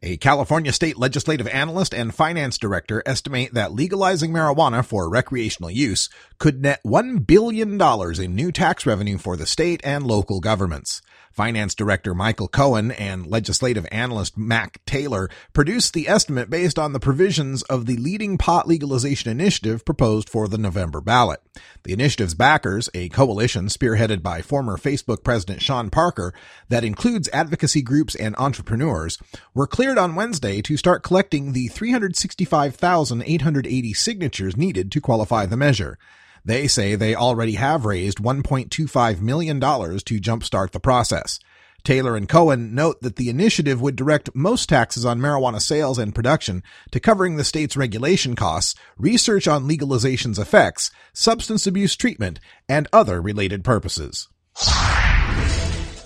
A California state legislative analyst and finance director estimate that legalizing marijuana for recreational use could net $1 billion in new tax revenue for the state and local governments. Finance Director Michael Cohen and legislative analyst Mac Taylor produced the estimate based on the provisions of the leading pot legalization initiative proposed for the November ballot. The initiative's backers, a coalition spearheaded by former Facebook President Sean Parker that includes advocacy groups and entrepreneurs, were cleared on Wednesday to start collecting the 365,880 signatures needed to qualify the measure. They say they already have raised $1.25 million to jumpstart the process. Taylor and Cohen note that the initiative would direct most taxes on marijuana sales and production to covering the state's regulation costs, research on legalization's effects, substance abuse treatment, and other related purposes.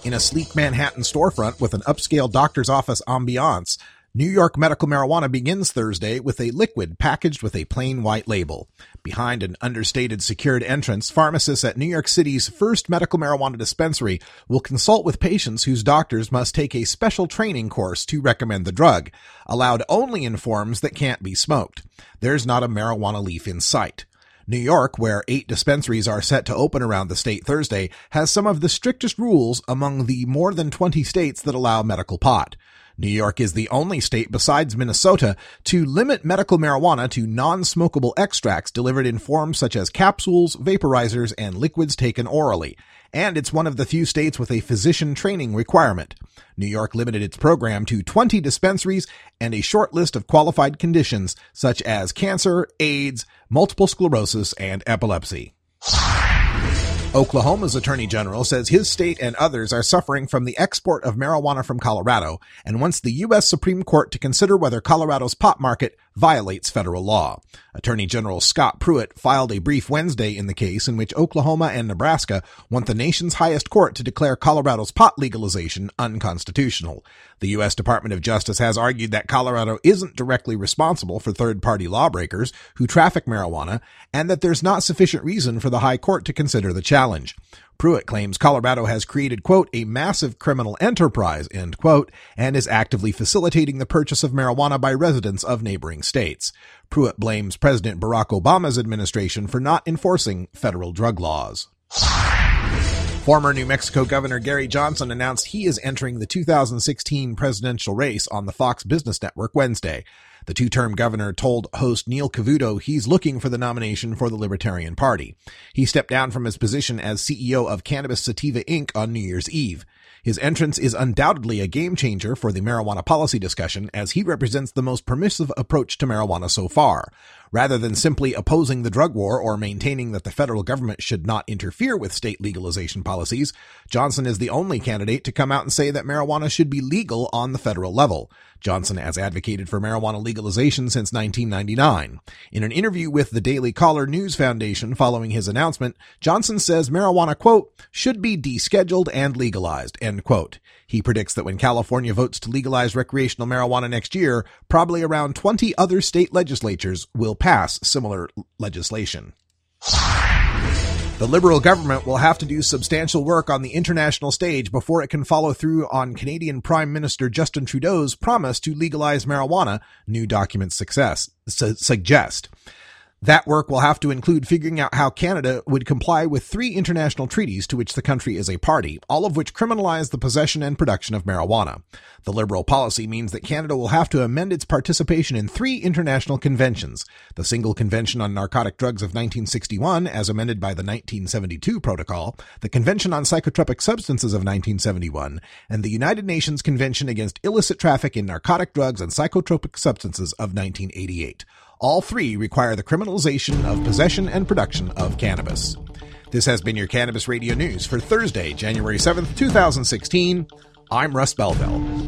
In a sleek Manhattan storefront with an upscale doctor's office ambiance, New York medical marijuana begins Thursday with a liquid packaged with a plain white label. Behind an understated secured entrance, pharmacists at New York City's first medical marijuana dispensary will consult with patients whose doctors must take a special training course to recommend the drug, allowed only in forms that can't be smoked. There's not a marijuana leaf in sight. New York, where eight dispensaries are set to open around the state Thursday, has some of the strictest rules among the more than 20 states that allow medical pot. New York is the only state besides Minnesota to limit medical marijuana to non-smokable extracts delivered in forms such as capsules, vaporizers, and liquids taken orally. And it's one of the few states with a physician training requirement. New York limited its program to 20 dispensaries and a short list of qualified conditions such as cancer, AIDS, multiple sclerosis, and epilepsy. Oklahoma's attorney general says his state and others are suffering from the export of marijuana from Colorado and wants the U.S. Supreme Court to consider whether Colorado's pot market violates federal law. Attorney General Scott Pruitt filed a brief Wednesday in the case in which Oklahoma and Nebraska want the nation's highest court to declare Colorado's pot legalization unconstitutional. The U.S. Department of Justice has argued that Colorado isn't directly responsible for third-party lawbreakers who traffic marijuana and that there's not sufficient reason for the high court to consider the challenge. Pruitt claims Colorado has created, quote, a massive criminal enterprise, end quote, and is actively facilitating the purchase of marijuana by residents of neighboring states. Pruitt blames President Barack Obama's administration for not enforcing federal drug laws. Former New Mexico Governor Gary Johnson announced he is entering the 2016 presidential race on the Fox Business Network Wednesday. The two-term governor told host Neil Cavuto he's looking for the nomination for the Libertarian Party. He stepped down from his position as CEO of Cannabis Sativa Inc. on New Year's Eve. His entrance is undoubtedly a game changer for the marijuana policy discussion as he represents the most permissive approach to marijuana so far. Rather than simply opposing the drug war or maintaining that the federal government should not interfere with state legalization policies, Johnson is the only candidate to come out and say that marijuana should be legal on the federal level. Johnson has advocated for marijuana legalization since 1999. In an interview with the Daily Caller News Foundation following his announcement, Johnson says marijuana, quote, should be descheduled and legalized, end quote. He predicts that when California votes to legalize recreational marijuana next year, probably around 20 other state legislatures will pass similar legislation. The Liberal government will have to do substantial work on the international stage before it can follow through on Canadian Prime Minister Justin Trudeau's promise to legalize marijuana, new documents success, su- suggest. That work will have to include figuring out how Canada would comply with three international treaties to which the country is a party, all of which criminalize the possession and production of marijuana. The Liberal policy means that Canada will have to amend its participation in three international conventions. The Single Convention on Narcotic Drugs of 1961, as amended by the 1972 Protocol, the Convention on Psychotropic Substances of 1971, and the United Nations Convention Against Illicit Traffic in Narcotic Drugs and Psychotropic Substances of 1988. All three require the criminalization of possession and production of cannabis. This has been your Cannabis Radio News for Thursday, January 7th, 2016. I'm Russ Belville.